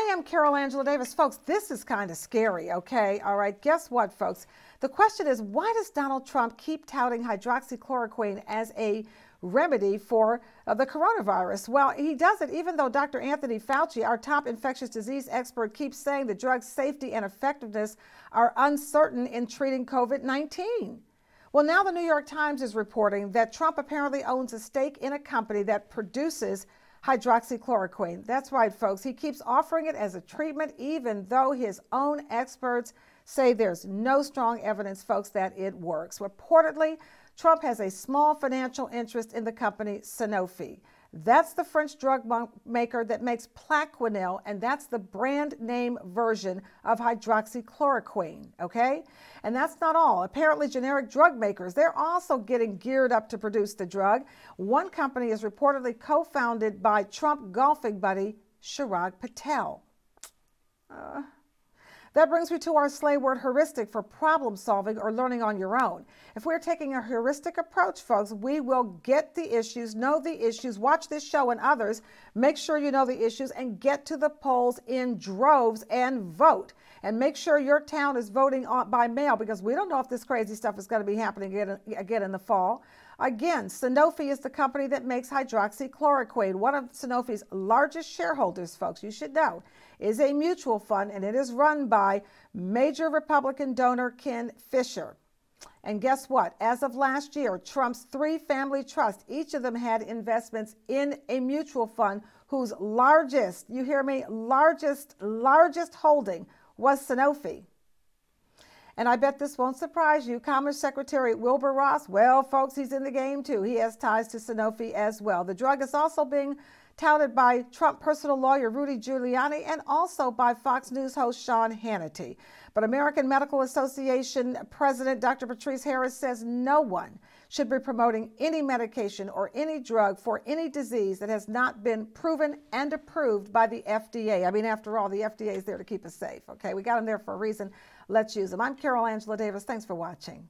I am Carol Angela Davis. Folks, this is kind of scary, okay? All right, guess what, folks? The question is why does Donald Trump keep touting hydroxychloroquine as a remedy for uh, the coronavirus? Well, he does it even though Dr. Anthony Fauci, our top infectious disease expert, keeps saying the drug's safety and effectiveness are uncertain in treating COVID 19. Well, now the New York Times is reporting that Trump apparently owns a stake in a company that produces hydroxychloroquine. That's right, folks. He keeps offering it as a treatment, even though his own experts say there's no strong evidence, folks, that it works. Reportedly, Trump has a small financial interest in the company Sanofi. That's the French drug maker that makes Plaquenil, and that's the brand name version of hydroxychloroquine, okay? And that's not all. Apparently, generic drug makers, they're also getting geared up to produce the drug. One company is reportedly co founded by Trump golfing buddy Chirag Patel. Uh, that brings me to our sleigh word heuristic for problem solving or learning on your own. If we're taking a heuristic approach, folks, we will get the issues, know the issues, watch this show and others, make sure you know the issues, and get to the polls in droves and vote. And make sure your town is voting by mail because we don't know if this crazy stuff is going to be happening again, again in the fall. Again, Sanofi is the company that makes hydroxychloroquine. One of Sanofi's largest shareholders, folks, you should know, is a mutual fund and it is run by major Republican donor Ken Fisher. And guess what? As of last year, Trump's three family trusts, each of them had investments in a mutual fund whose largest, you hear me, largest, largest holding was Sanofi. And I bet this won't surprise you. Commerce Secretary Wilbur Ross, well, folks, he's in the game too. He has ties to Sanofi as well. The drug is also being touted by Trump personal lawyer Rudy Giuliani and also by Fox News host Sean Hannity. But American Medical Association President Dr. Patrice Harris says no one should be promoting any medication or any drug for any disease that has not been proven and approved by the FDA. I mean, after all, the FDA is there to keep us safe, okay? We got them there for a reason. Let's use them. I'm Carol Angela Davis. Thanks for watching.